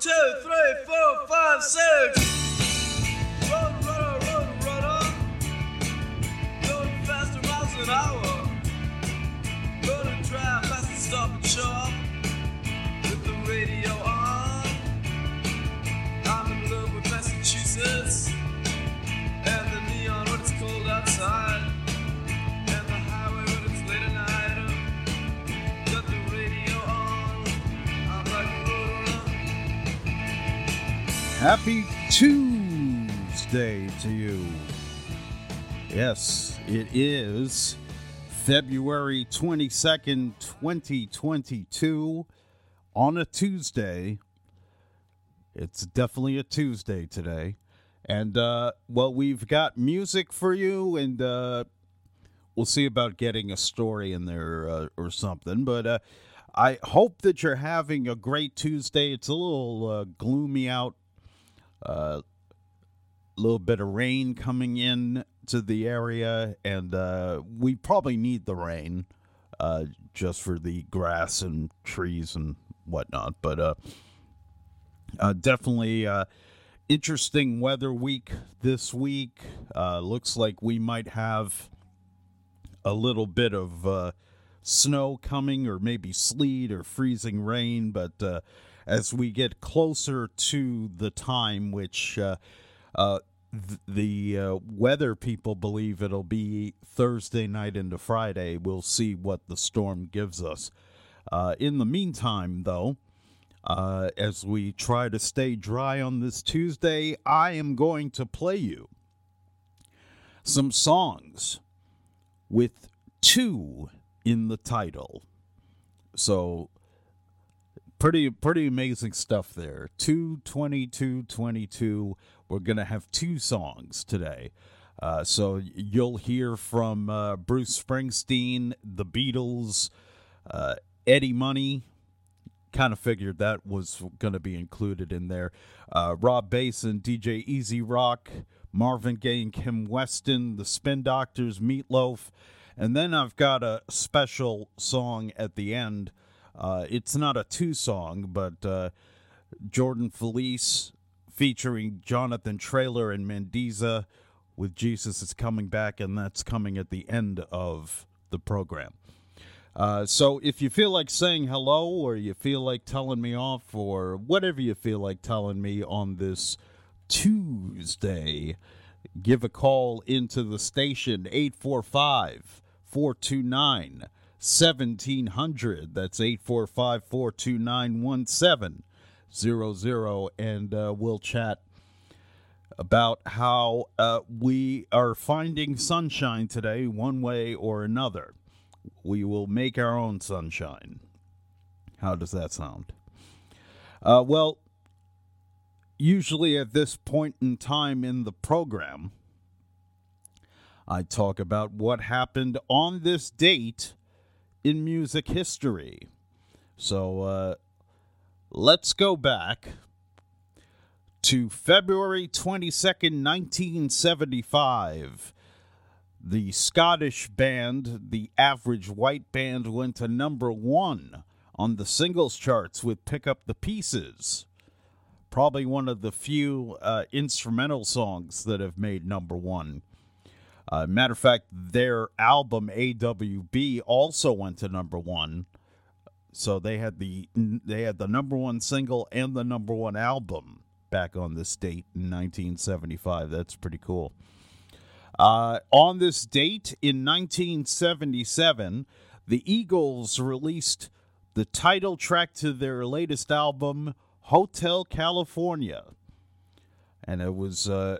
Two, three, Yes, it is February 22nd, 2022 on a Tuesday. It's definitely a Tuesday today. And, uh, well, we've got music for you, and uh, we'll see about getting a story in there uh, or something. But uh, I hope that you're having a great Tuesday. It's a little uh, gloomy out a little bit of rain coming in to the area, and uh, we probably need the rain uh, just for the grass and trees and whatnot. But uh, uh, definitely uh, interesting weather week this week. Uh, looks like we might have a little bit of uh, snow coming, or maybe sleet or freezing rain. But uh, as we get closer to the time, which uh, uh, the uh, weather people believe it'll be Thursday night into Friday, we'll see what the storm gives us. Uh, in the meantime, though, uh, as we try to stay dry on this Tuesday, I am going to play you some songs with two in the title. So pretty pretty amazing stuff there. 222 22. We're going to have two songs today. Uh, so you'll hear from uh, Bruce Springsteen, the Beatles, uh, Eddie Money. Kind of figured that was going to be included in there. Uh, Rob Basin, DJ E-Z Rock, Marvin Gaye and Kim Weston, the Spin Doctors, Meatloaf. And then I've got a special song at the end. Uh, it's not a two song, but uh, Jordan Feliz featuring Jonathan Traylor and Mandisa with Jesus is coming back, and that's coming at the end of the program. Uh, so if you feel like saying hello, or you feel like telling me off, or whatever you feel like telling me on this Tuesday, give a call into the station 845 429 1700. That's 845 429 1700. And uh, we'll chat about how uh, we are finding sunshine today, one way or another. We will make our own sunshine. How does that sound? Uh, well, usually at this point in time in the program, I talk about what happened on this date in music history. So uh, let's go back to February 22nd, 1975. The Scottish band, the Average White Band, went to number one on the singles charts with Pick Up the Pieces. Probably one of the few uh, instrumental songs that have made number one. Uh, matter of fact, their album AWB also went to number one. So they had the they had the number one single and the number one album back on this date in 1975. That's pretty cool. Uh, on this date in 1977, the Eagles released the title track to their latest album, Hotel California. And it was uh,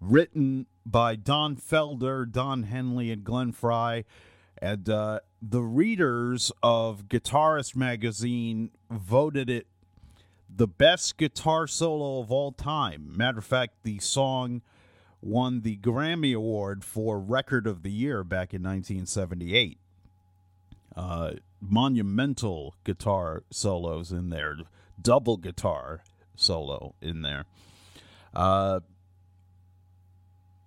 written by Don Felder, Don Henley, and Glenn Frey. And uh, the readers of Guitarist magazine voted it the best guitar solo of all time. Matter of fact, the song won the Grammy Award for Record of the Year back in 1978. Uh, monumental guitar solos in there, double guitar solo in there. Uh,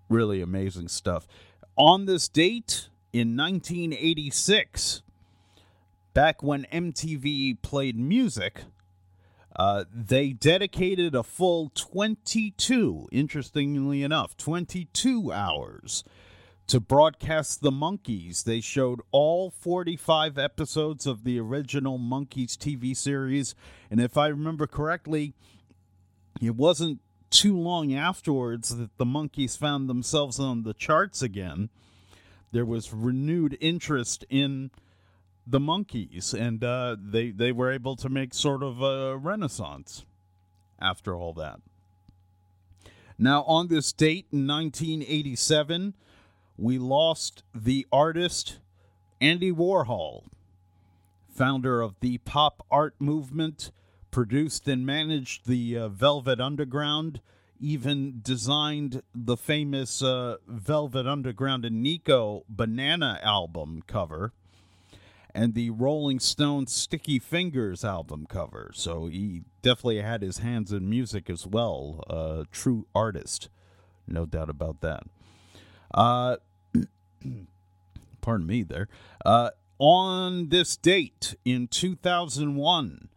really amazing stuff. On this date in 1986, back when MTV played music, Uh, they dedicated a full 22, interestingly enough, 22 hours to broadcast the Monkees. They showed all 45 episodes of the original Monkees TV series. And if I remember correctly, it wasn't too long afterwards that the Monkees found themselves on the charts again. There was renewed interest in the Monkees, and uh, they they were able to make sort of a renaissance after all that. Now, on this date in 1987, we lost the artist Andy Warhol, founder of the pop art movement, produced and managed the uh, Velvet Underground, even designed the famous uh, Velvet Underground and Nico Banana album cover and the Rolling Stones Sticky Fingers album cover. So he definitely had his hands in music as well. A true artist, no doubt about that. Uh, pardon me there. Uh, on this date in 2001,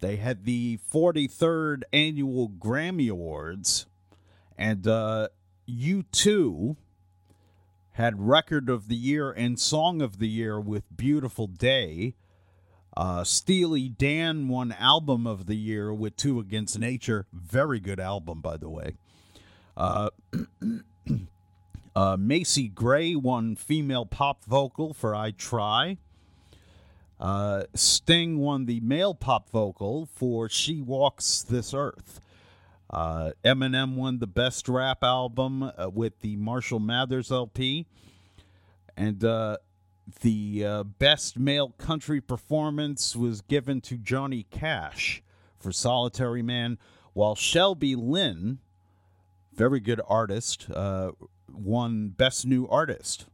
they had the 43rd annual Grammy Awards, and uh, U2 had Record of the Year and Song of the Year with Beautiful Day. Uh, Steely Dan won Album of the Year with Two Against Nature. Very good album, by the way. Uh, uh, Macy Gray won Female Pop Vocal for I Try. Uh, Sting won the Male Pop Vocal for She Walks This Earth. Uh, Eminem won the Best Rap Album uh, with the Marshall Mathers LP. And uh, the uh, Best Male Country Performance was given to Johnny Cash for Solitary Man, while Shelby Lynne, very good artist, uh, won Best New Artist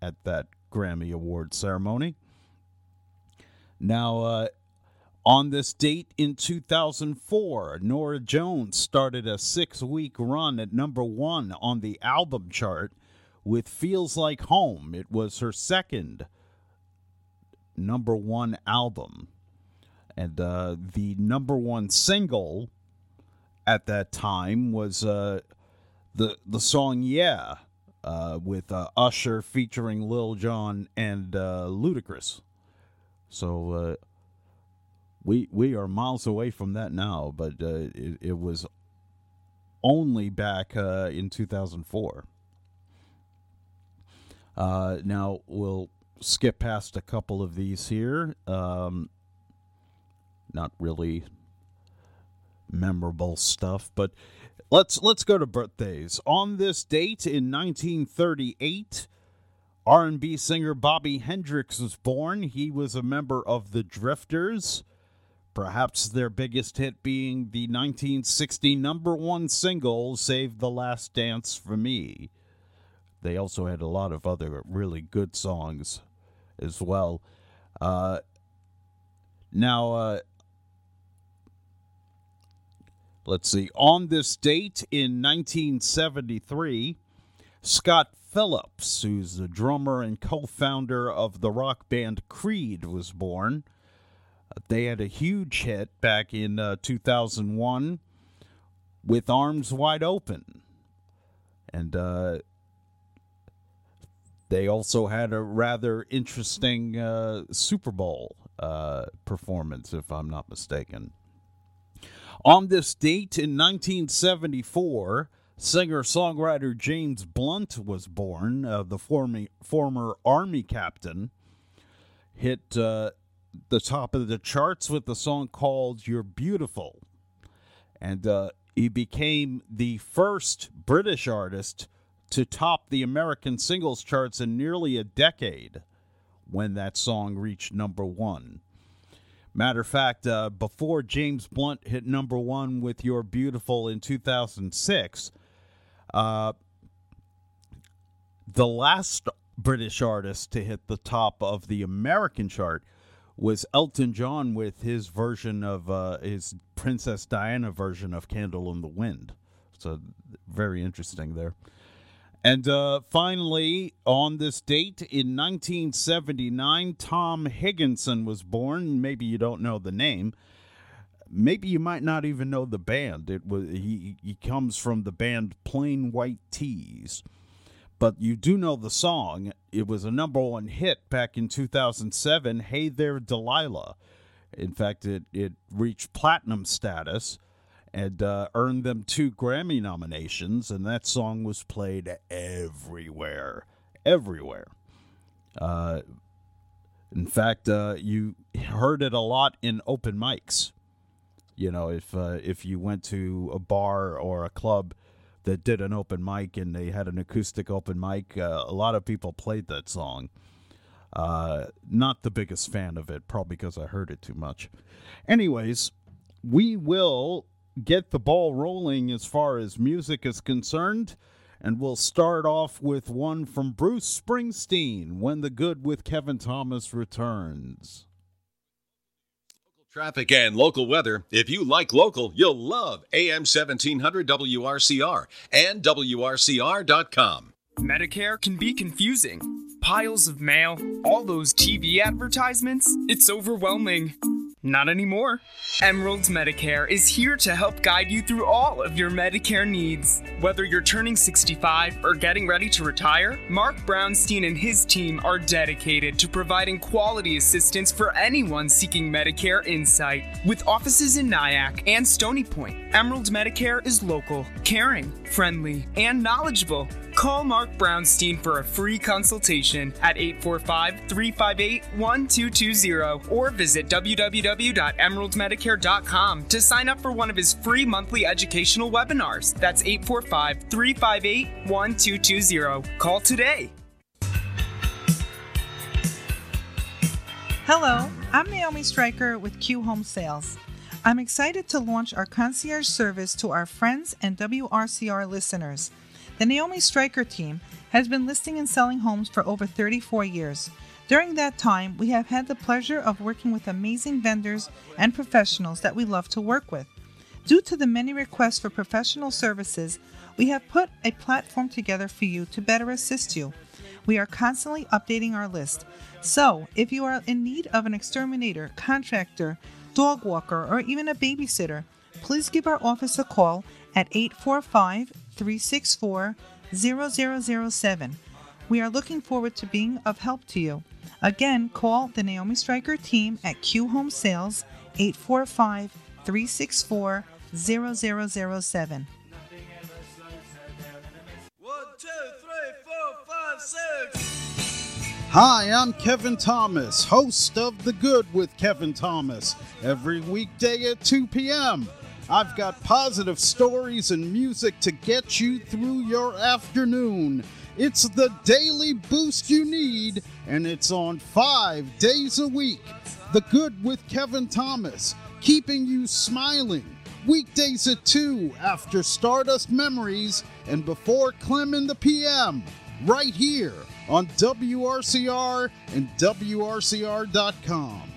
at that Grammy Award ceremony. Now, uh, on this date in 2004, Norah Jones started a six week run at number one on the album chart with Feels Like Home. It was her second number one album. And uh, the number one single at that time was uh, the, the song Yeah uh, with uh, Usher featuring Lil Jon and uh, Ludacris. So uh, we we are miles away from that now, but uh, it, it, was only back uh, in 2004. Uh, now we'll skip past a couple of these here. Um, not really memorable stuff, but let's let's go to birthdays. On this date in 1938, R&B singer Bobby Hendricks was born. He was a member of the Drifters perhaps their biggest hit being the 1960 number one single, Save the Last Dance for Me. They also had a lot of other really good songs as well. Uh, now, uh, let's see. On this date in 1973, Scott Phillips, who's the drummer and co founder of the rock band Creed, was born. They had a huge hit back in uh, 2001 with Arms Wide Open. And uh, they also had a rather interesting uh, Super Bowl uh, performance, if I'm not mistaken. On this date in 1974, singer songwriter James Blunt was born, uh, the former, former Army captain. Hit uh, the top of the charts with the song called You're Beautiful. And uh, he became the first British artist to top the American singles charts in nearly a decade when that song reached number one. Matter of fact, uh, before James Blunt hit number one with You're Beautiful in 2006, uh, the last British artist to hit the top of the American chart was Elton John with his version of uh, his Princess Diana version of Candle in the Wind. So very interesting there. And uh, finally, on this date in 1979, Tom Higgenson was born. Maybe you don't know the name. Maybe you might not even know the band. It was he, he comes from the band Plain White T's. But you do know the song. It was a number one hit back in 2007, Hey There Delilah. In fact, it, it reached platinum status and uh, earned them two Grammy nominations, and that song was played everywhere. Everywhere. Uh, in fact, uh, you heard it a lot in open mics. You know, if uh, if you went to a bar or a club that did an open mic and they had an acoustic open mic, uh, a lot of people played that song. Uh, not the biggest fan of it, probably because I heard it too much. Anyways, we will get the ball rolling as far as music is concerned. And we'll start off with one from Bruce Springsteen when the good with Kevin Thomas returns. Traffic and local weather. If you like local, you'll love AM 1700 WRCR and WRCR.com. Medicare can be confusing. Piles of mail, all those TV advertisements, it's overwhelming. Not anymore. Emerald's Medicare is here to help guide you through all of your Medicare needs. Whether you're turning 65 or getting ready to retire, Mark Brownstein and his team are dedicated to providing quality assistance for anyone seeking Medicare insight. With offices in Nyack and Stony Point, Emerald Medicare is local, caring, friendly, and knowledgeable. Call Mark Brownstein for a free consultation at 845 358 1220 or visit www.emeraldmedicare.com to sign up for one of his free monthly educational webinars. That's 845 358 1220. Call today. Hello, I'm Naomi Stryker with Q Home Sales. I'm excited to launch our concierge service to our friends and WRCR listeners. The Naomi Stryker team has been listing and selling homes for over 34 years. During that time, we have had the pleasure of working with amazing vendors and professionals that we love to work with. Due to the many requests for professional services, we have put a platform together for you to better assist you. We are constantly updating our list. So, if you are in need of an exterminator, contractor, dog walker, or even a babysitter, please give our office a call at 845 364 0007. We are looking forward to being of help to you. Again, call the Naomi Stryker team at Q Home Sales 845 364 0007. One, two, three, four, five, six. Hi, I'm Kevin Thomas, host of The Good with Kevin Thomas, every weekday at 2 p.m. I've got positive stories and music to get you through your afternoon. It's the daily boost you need, and it's on five days a week. The Good with Kevin Thomas, keeping you smiling. Weekdays at 2 after Stardust Memories and before Clem in the PM. Right here on WRCR and WRCR.com.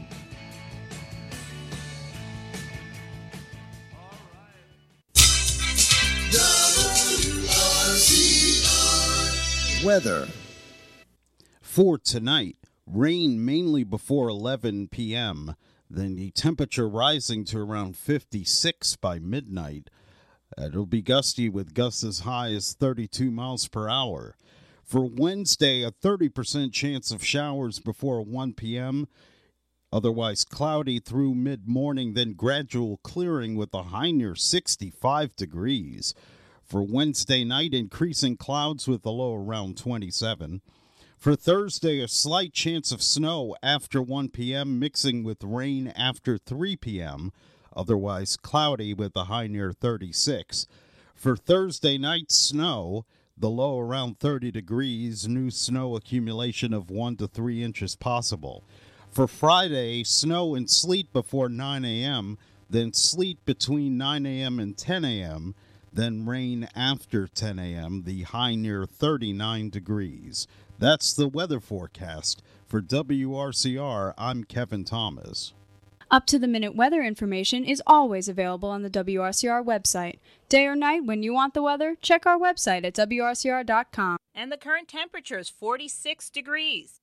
Weather. For tonight, rain mainly before 11 p.m., then the temperature rising to around 56 by midnight. It'll be gusty with gusts as high as 32 miles per hour. For Wednesday, a 30% chance of showers before 1 p.m., otherwise cloudy through mid morning, then gradual clearing with a high near 65 degrees. For Wednesday night, increasing clouds with a low around 27. For Thursday, a slight chance of snow after 1 p.m., mixing with rain after 3 p.m., otherwise cloudy with a high near 36. For Thursday night, snow, the low around 30 degrees, new snow accumulation of 1 to 3 inches possible. For Friday, snow and sleet before 9 a.m., then sleet between 9 a.m. and 10 a.m., then rain after 10 a.m., the high near 39 degrees. That's the weather forecast. For WRCR, I'm Kevin Thomas. Up to the minute weather information is always available on the WRCR website. Day or night, when you want the weather, check our website at WRCR.com. And the current temperature is 46 degrees.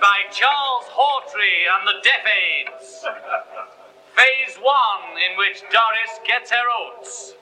by Charles Hawtrey and the Deaf Aids. Phase one, in which Doris gets her oats.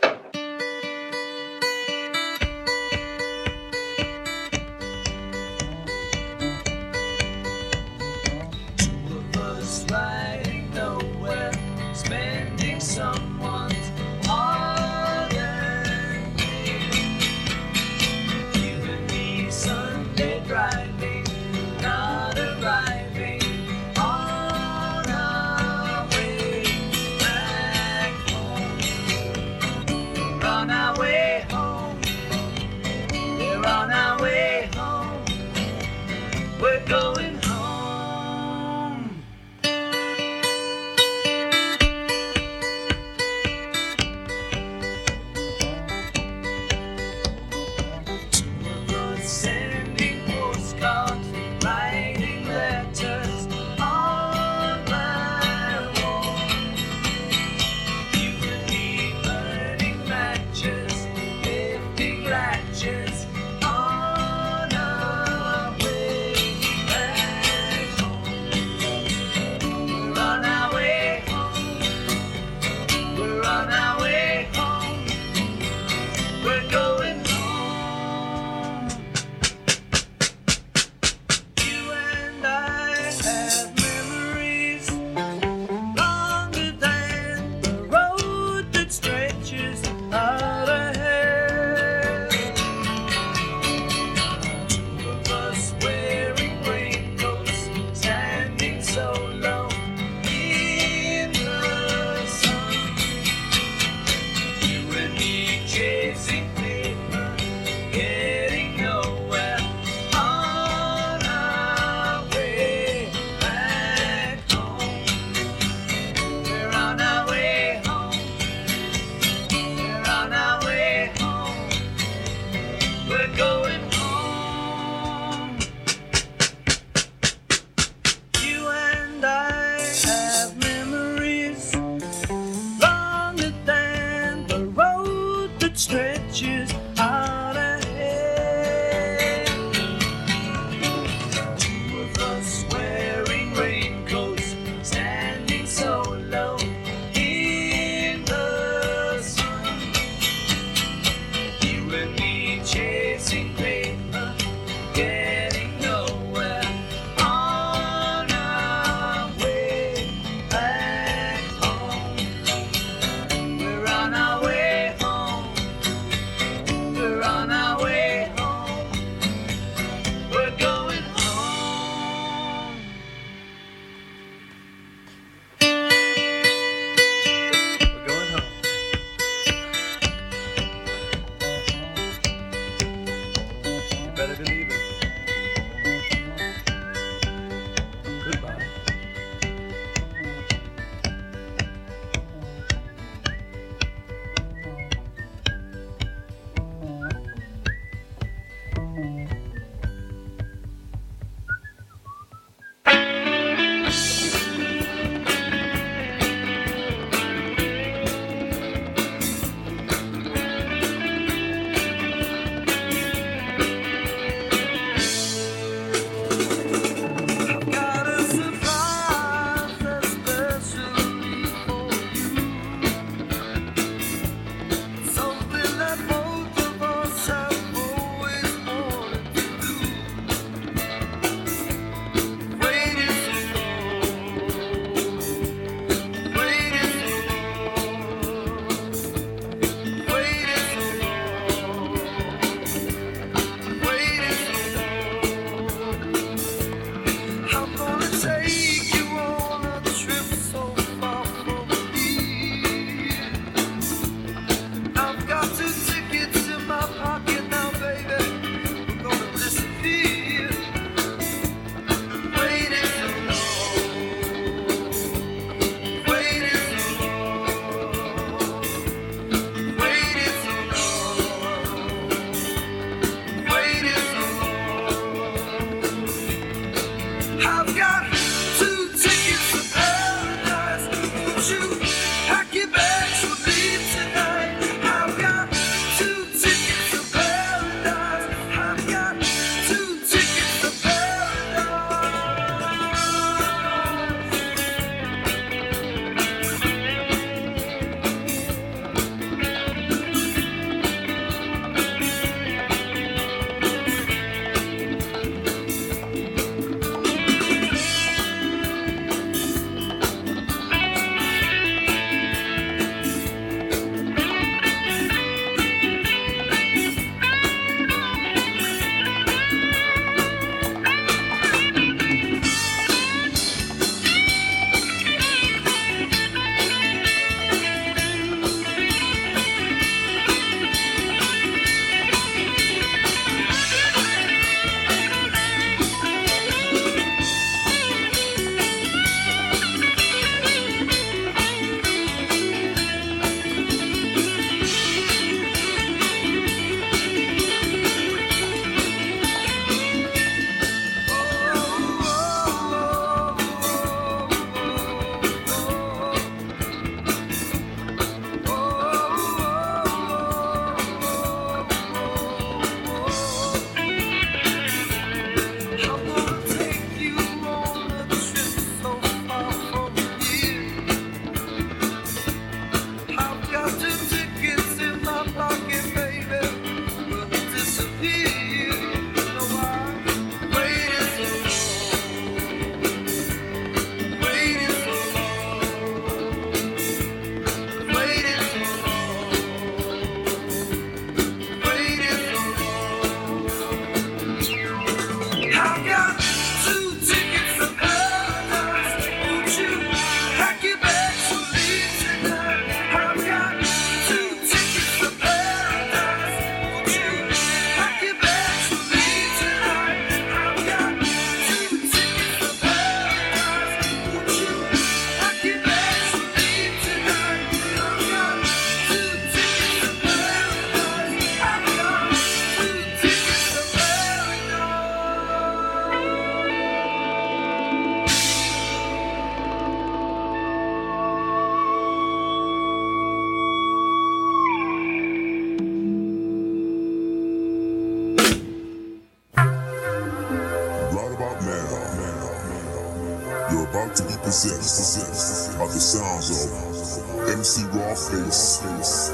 presence are the sounds of MC Raw Face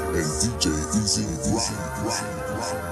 and DJ E-Z Rock.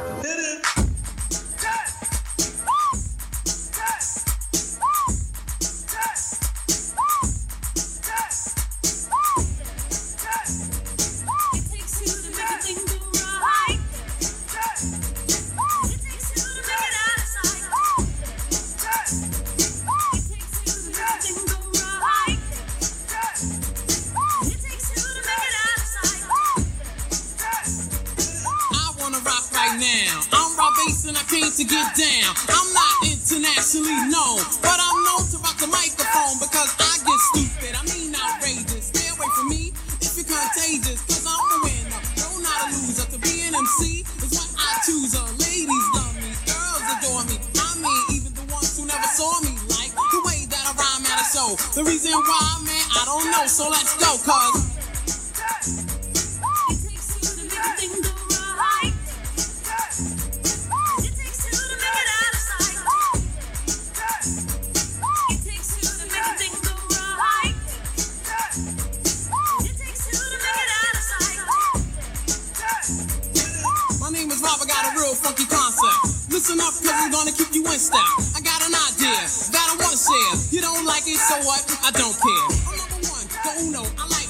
funky concept. Listen up, cause I'm gonna keep you in step. I got an idea that I wanna share. You don't like it, so what? I don't care. I'm number one, go Uno, I like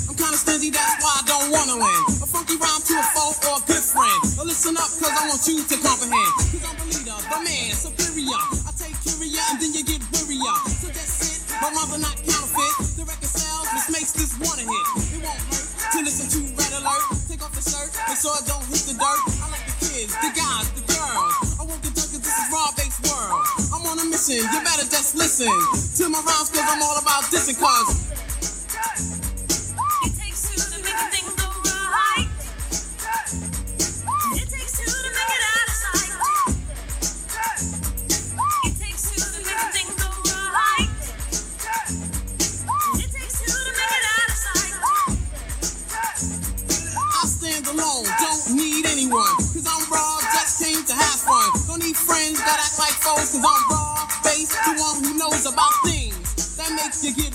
If you want raw face, the one who knows about things, that makes you get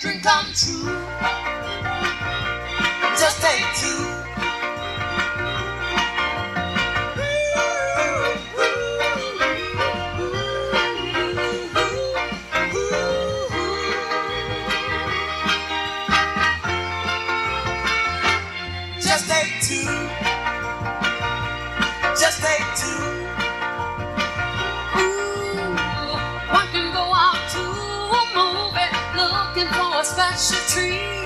dream come true. For a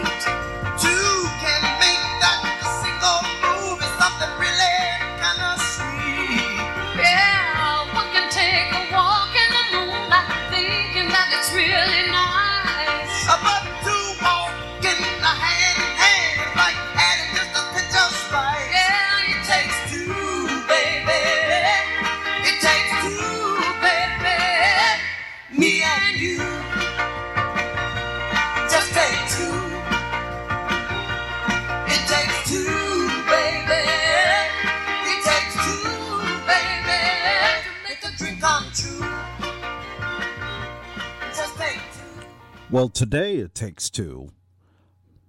Well, today it takes two.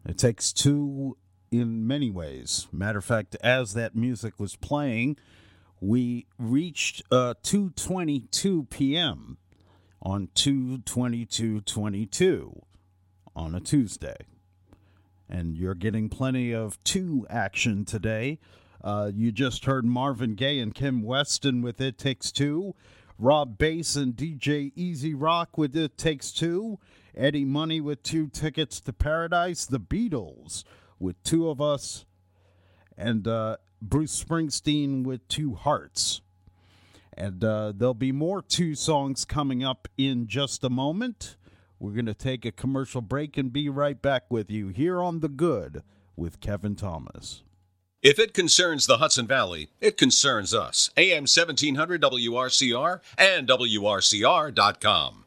It takes two in many ways. Matter of fact, as that music was playing, we reached uh, 2:22 p.m. on 2:22:22 on a Tuesday, and you're getting plenty of two action today. Uh, you just heard Marvin Gaye and Kim Weston with "It Takes Two. Rob Base and DJ E-Z Rock with It Takes Two, Eddie Money with two tickets to Paradise, The Beatles with Two of Us, and uh, Bruce Springsteen with Two Hearts. And uh, there'll be more two songs coming up in just a moment. We're going to take a commercial break and be right back with you here on The Good with Kevin Thomas. If it concerns the Hudson Valley, it concerns us. AM 1700 WRCR and WRCR.com.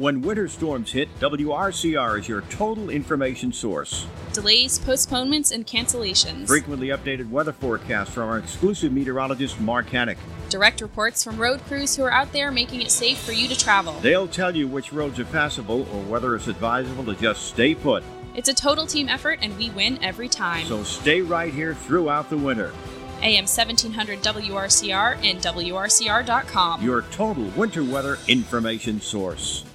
When winter storms hit, WRCR is your total information source. Delays, postponements, and cancellations. Frequently updated weather forecasts from our exclusive meteorologist, Mark Hannock. Direct reports from road crews who are out there making it safe for you to travel. They'll tell you which roads are passable or whether it's advisable to just stay put. It's a total team effort, and we win every time. So stay right here throughout the winter. AM 1700 WRCR and WRCR.com. Your total winter weather information source.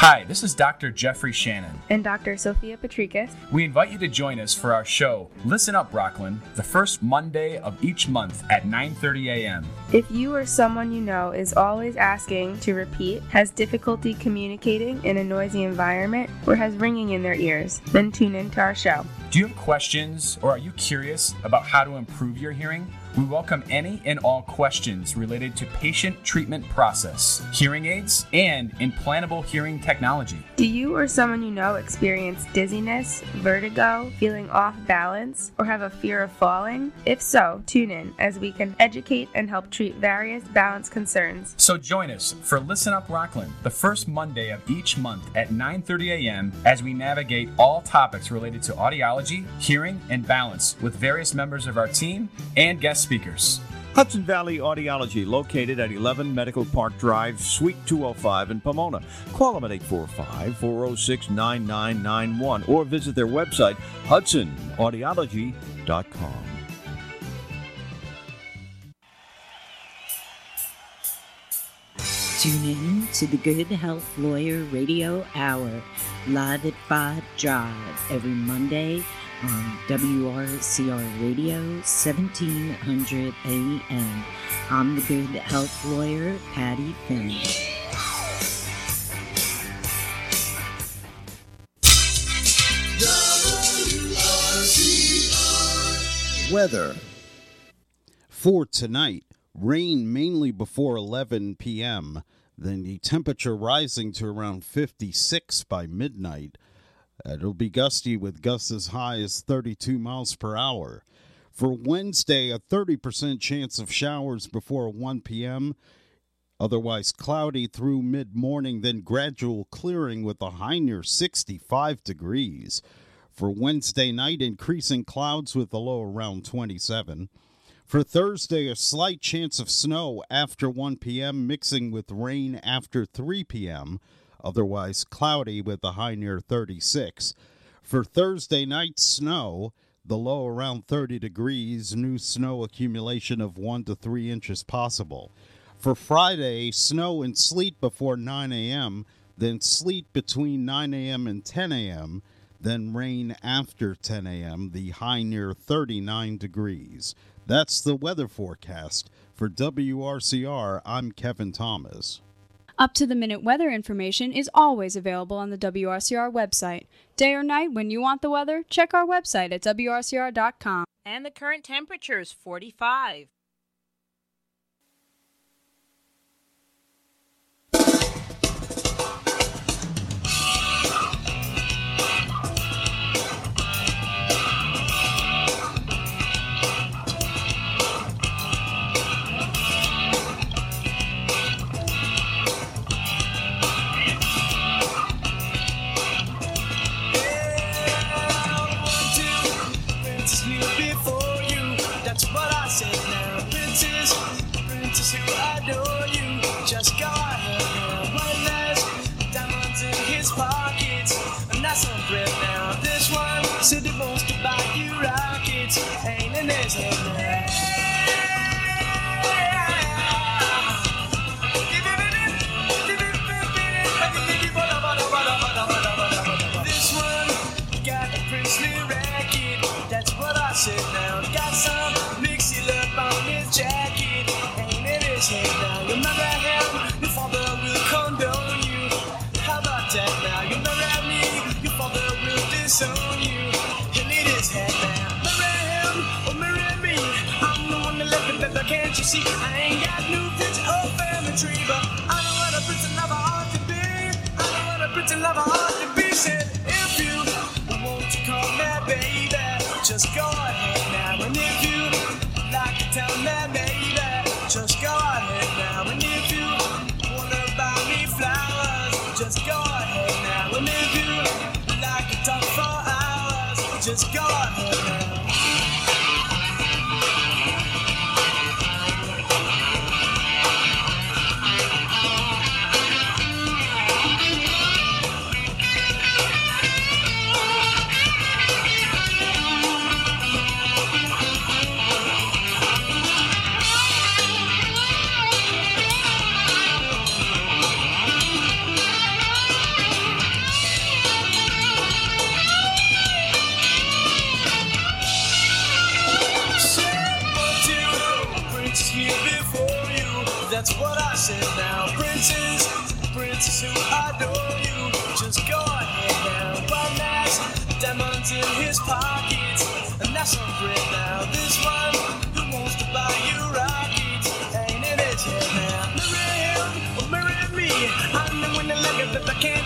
Hi, this is Dr. Jeffrey Shannon. and Dr. Sophia Patricus. We invite you to join us for our show, Listen Up Rockland, the first Monday of each month at 9:30 a.m. If you or someone you know is always asking to repeat, has difficulty communicating in a noisy environment, or has ringing in their ears, then tune in to our show. Do you have questions or are you curious about how to improve your hearing? We welcome any and all questions related to patient treatment process, hearing aids, and implantable hearing technology. Do you or someone you know experience dizziness, vertigo, feeling off balance, or have a fear of falling? If so, tune in as we can educate and help treat various balance concerns. So join us for Listen Up Rockland, the first Monday of each month at 9:30 a.m. as we navigate all topics related to audiology, hearing, and balance with various members of our team and guest speakers. Hudson Valley Audiology, located at 11 Medical Park Drive, Suite 205 in Pomona. Call them at 845 406 9991 or visit their website, hudsonaudiology.com. Tune in to the Good Health Lawyer Radio Hour, live at 5 Drive, every Monday on WRCR Radio, 1700 AM. I'm the Good Health Lawyer, Patty Finn. Weather for tonight rain mainly before 11 p.m., then the temperature rising to around 56 by midnight. Uh, it'll be gusty with gusts as high as 32 miles per hour. For Wednesday, a 30% chance of showers before 1 p.m. Otherwise cloudy through mid morning, then gradual clearing with a high near 65 degrees. For Wednesday night, increasing clouds with a low around 27. For Thursday, a slight chance of snow after 1 p.m., mixing with rain after 3 p.m otherwise cloudy with a high near 36. For Thursday night, snow, the low around 30 degrees, new snow accumulation of 1 to 3 inches possible. For Friday, snow and sleet before 9 a.m., then sleet between 9 a.m. and 10 a.m., then rain after 10 a.m., the high near 39 degrees. That's the weather forecast. For WRCR, I'm Kevin Thomas. Up to the minute weather information is always available on the WRCR website. Day or night, when you want the weather, check our website at WRCR.com. And the current temperature is 45. happiness. Can't you see I ain't got new bitch or family tree, but I know what a prince and lover ought to be. I know what a prince and lover ought to be. Said if you want to call me baby, just go ahead. I can't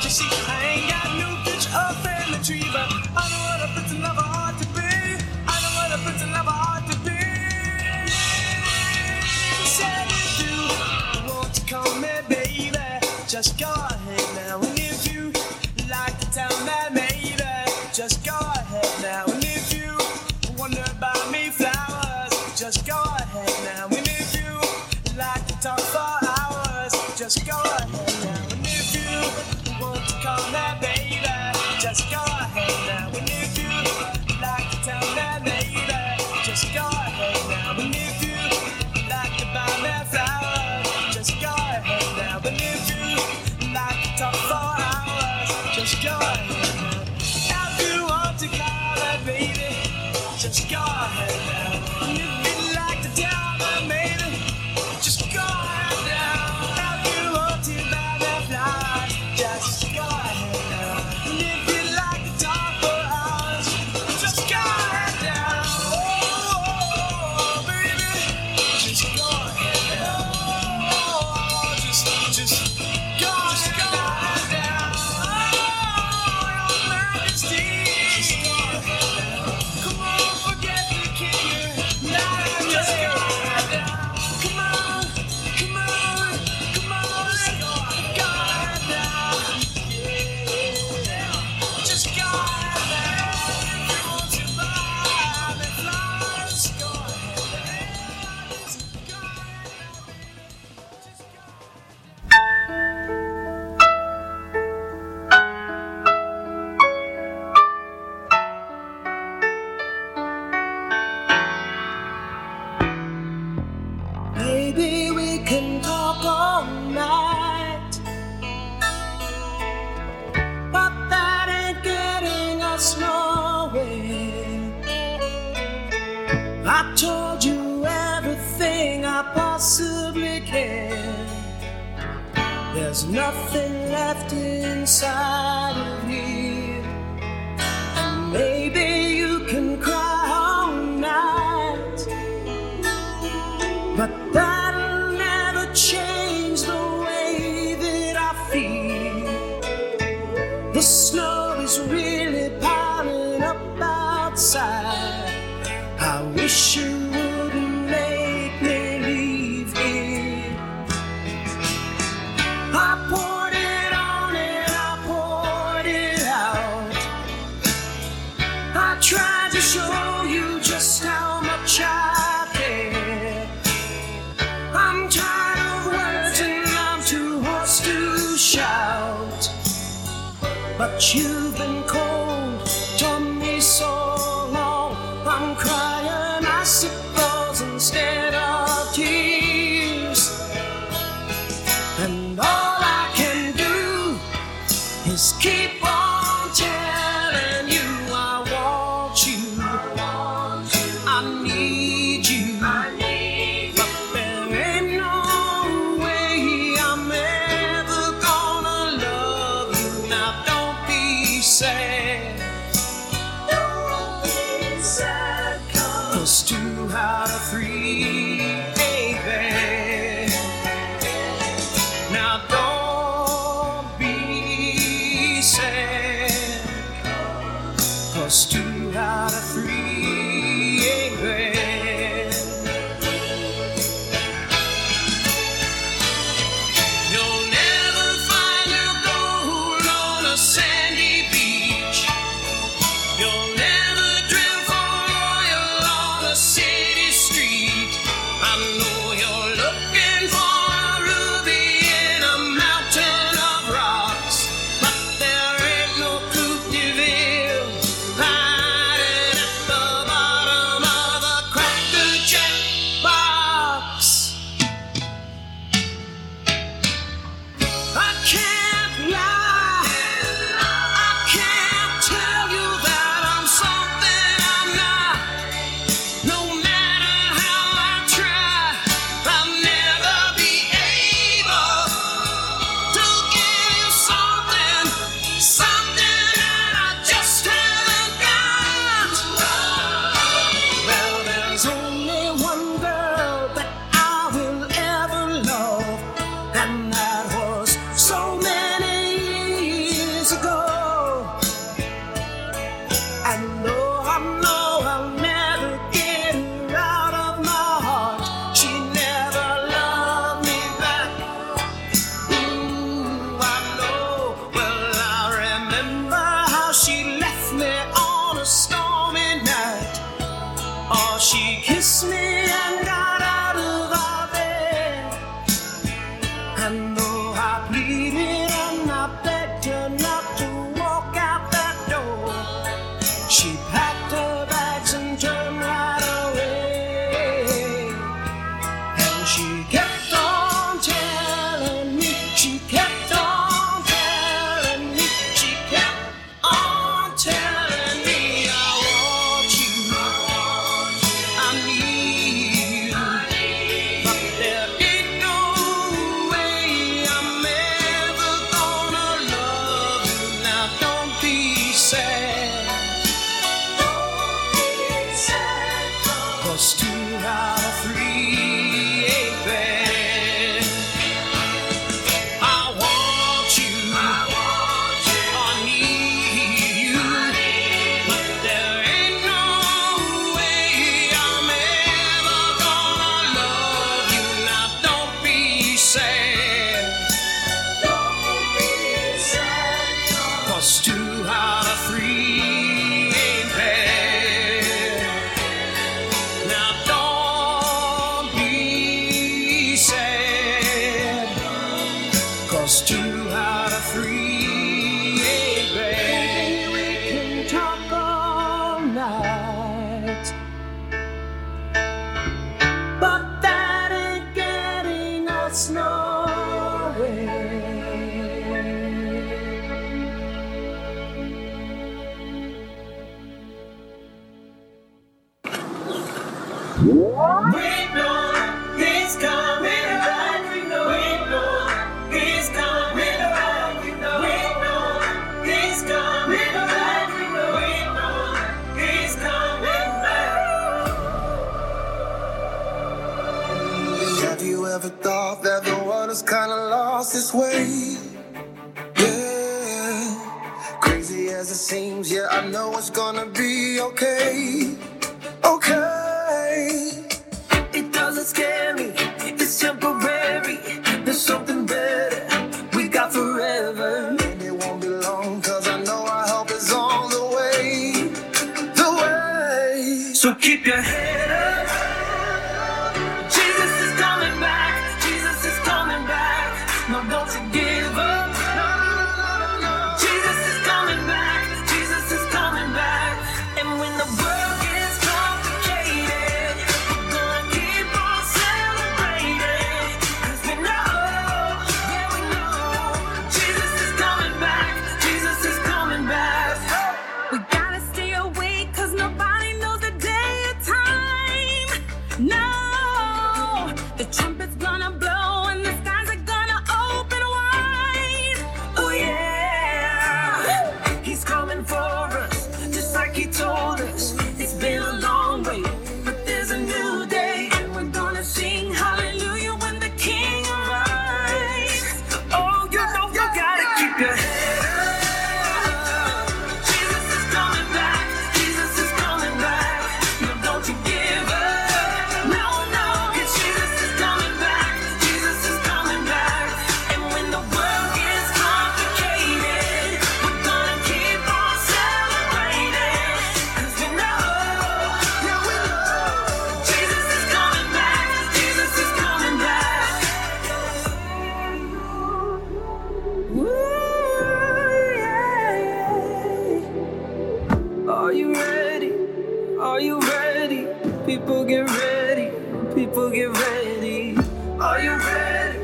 get ready. People get ready. Are you ready?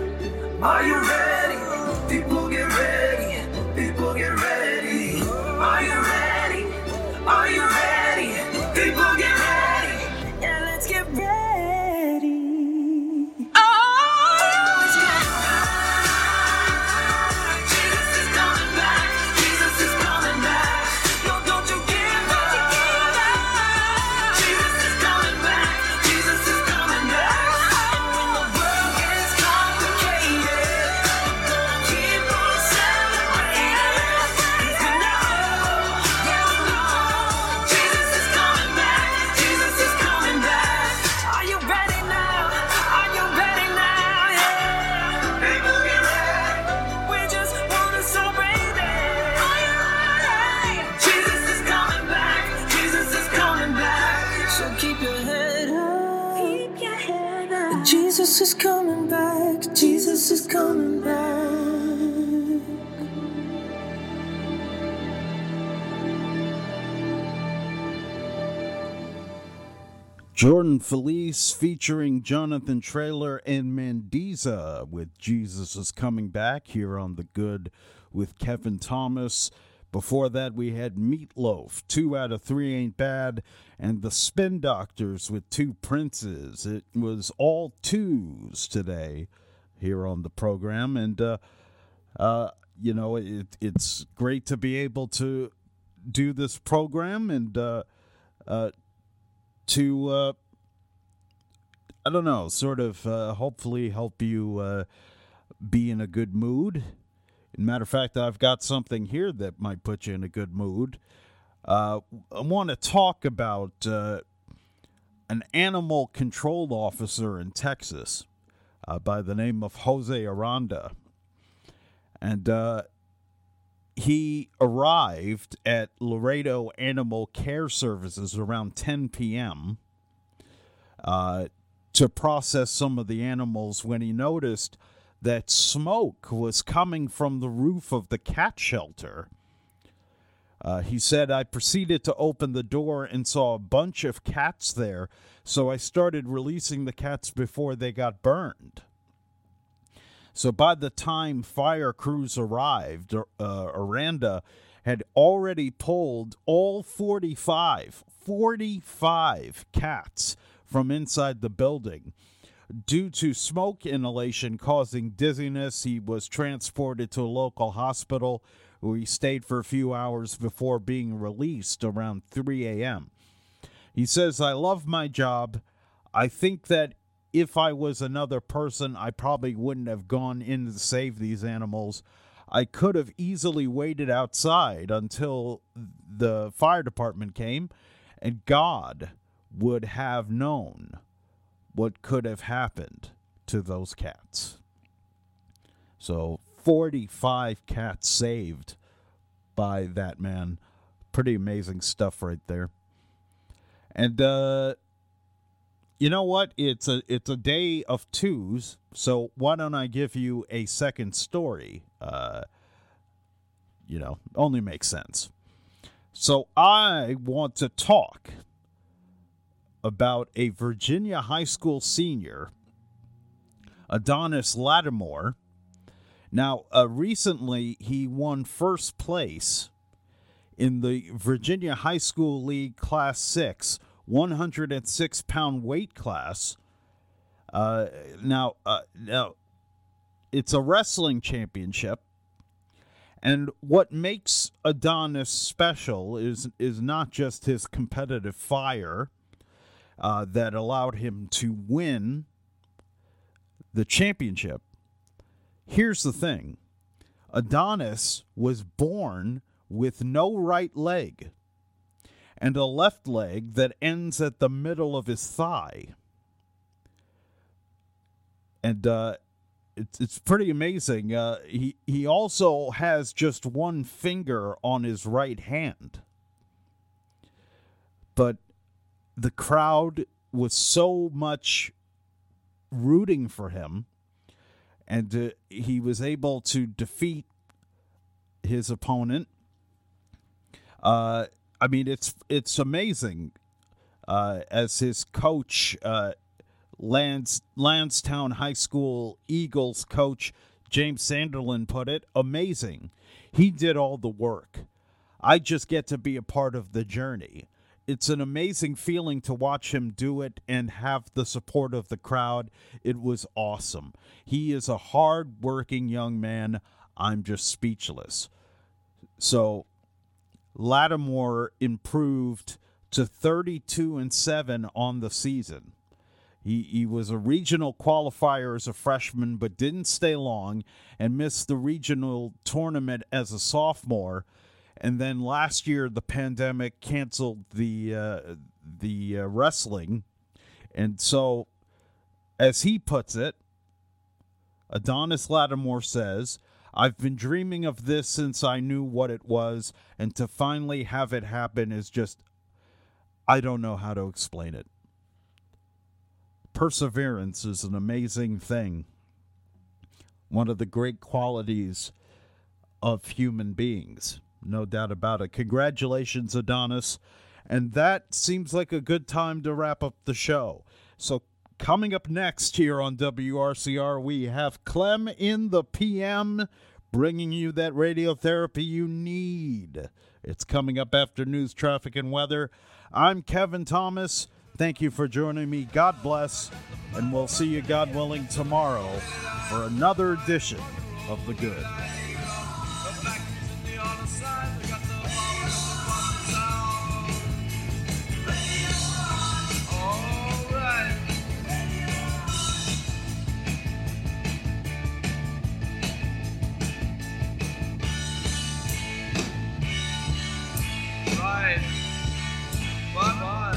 Are you ready? People get ready. Jordan Feliz featuring Jonathan Traylor and Mandisa with Jesus is Coming Back here on The Good with Kevin Thomas. Before that, we had Meat Loaf, Two Out of Three Ain't Bad, and the Spin Doctors with Two Princes. It was all twos today here on the program, and, uh, uh, you know, it, it's great to be able to do this program and, uh, uh, to uh, I don't know, sort of uh, hopefully help you uh, be in a good mood. matter of fact, I've got something here that might put you in a good mood. Uh, I want to talk about uh, an animal control officer in Texas uh, by the name of Jose Aranda. And uh, he arrived at Laredo Animal Care Services around 10 p.m. Uh, to process some of the animals when he noticed that smoke was coming from the roof of the cat shelter. Uh, he said, I proceeded to open the door and saw a bunch of cats there, so I started releasing the cats before they got burned. So by the time fire crews arrived, uh, Aranda had already pulled all 45, 45 cats from inside the building. Due to smoke inhalation causing dizziness, he was transported to a local hospital where he stayed for a few hours before being released around 3 a.m. He says, I love my job. I think that if I was another person, I probably wouldn't have gone in to save these animals. I could have easily waited outside until the fire department came, and God would have known what could have happened to those cats. So, 45 cats saved by that man. Pretty amazing stuff right there. And uh you know what? It's a it's a day of twos, so why don't I give you a second story? Uh you know, only makes sense. So I want to talk about a Virginia high school senior, Adonis Lattimore. Now, uh, recently he won first place in the Virginia High School League Class 6 106 pound weight class. Uh, now, uh, now, it's a wrestling championship. And what makes Adonis special is is not just his competitive fire uh, that allowed him to win the championship. Here's the thing: Adonis was born with no right leg and a left leg that ends at the middle of his thigh. And uh, it's it's pretty amazing. Uh, he he also has just one finger on his right hand, but the crowd was so much rooting for him, and uh, he was able to defeat his opponent. Uh, I mean, it's it's amazing. Uh, as his coach, uh, Lance Landstown High School Eagles coach James Sanderlin put it, amazing. He did all the work. I just get to be a part of the journey. It's an amazing feeling to watch him do it and have the support of the crowd. It was awesome. He is a hard working young man. I'm just speechless. So Lattimore improved to 32 and 7 on the season. He, he was a regional qualifier as a freshman, but didn't stay long and missed the regional tournament as a sophomore. And then last year, the pandemic canceled the uh, the uh, wrestling, and so, as he puts it, Adonis Lattimore says, I've been dreaming of this since I knew what it was, and to finally have it happen is just, I don't know how to explain it. Perseverance is an amazing thing, one of the great qualities of human beings, no doubt about it. Congratulations, Adonis. And that seems like a good time to wrap up the show. So, Coming up next here on WRCR, we have Clem in the PM bringing you that radiotherapy you need. It's coming up after news, traffic, and weather. I'm Kevin Thomas. Thank you for joining me. God bless. And we'll see you, God willing, tomorrow for another edition of The Good. Bye bye. Bye.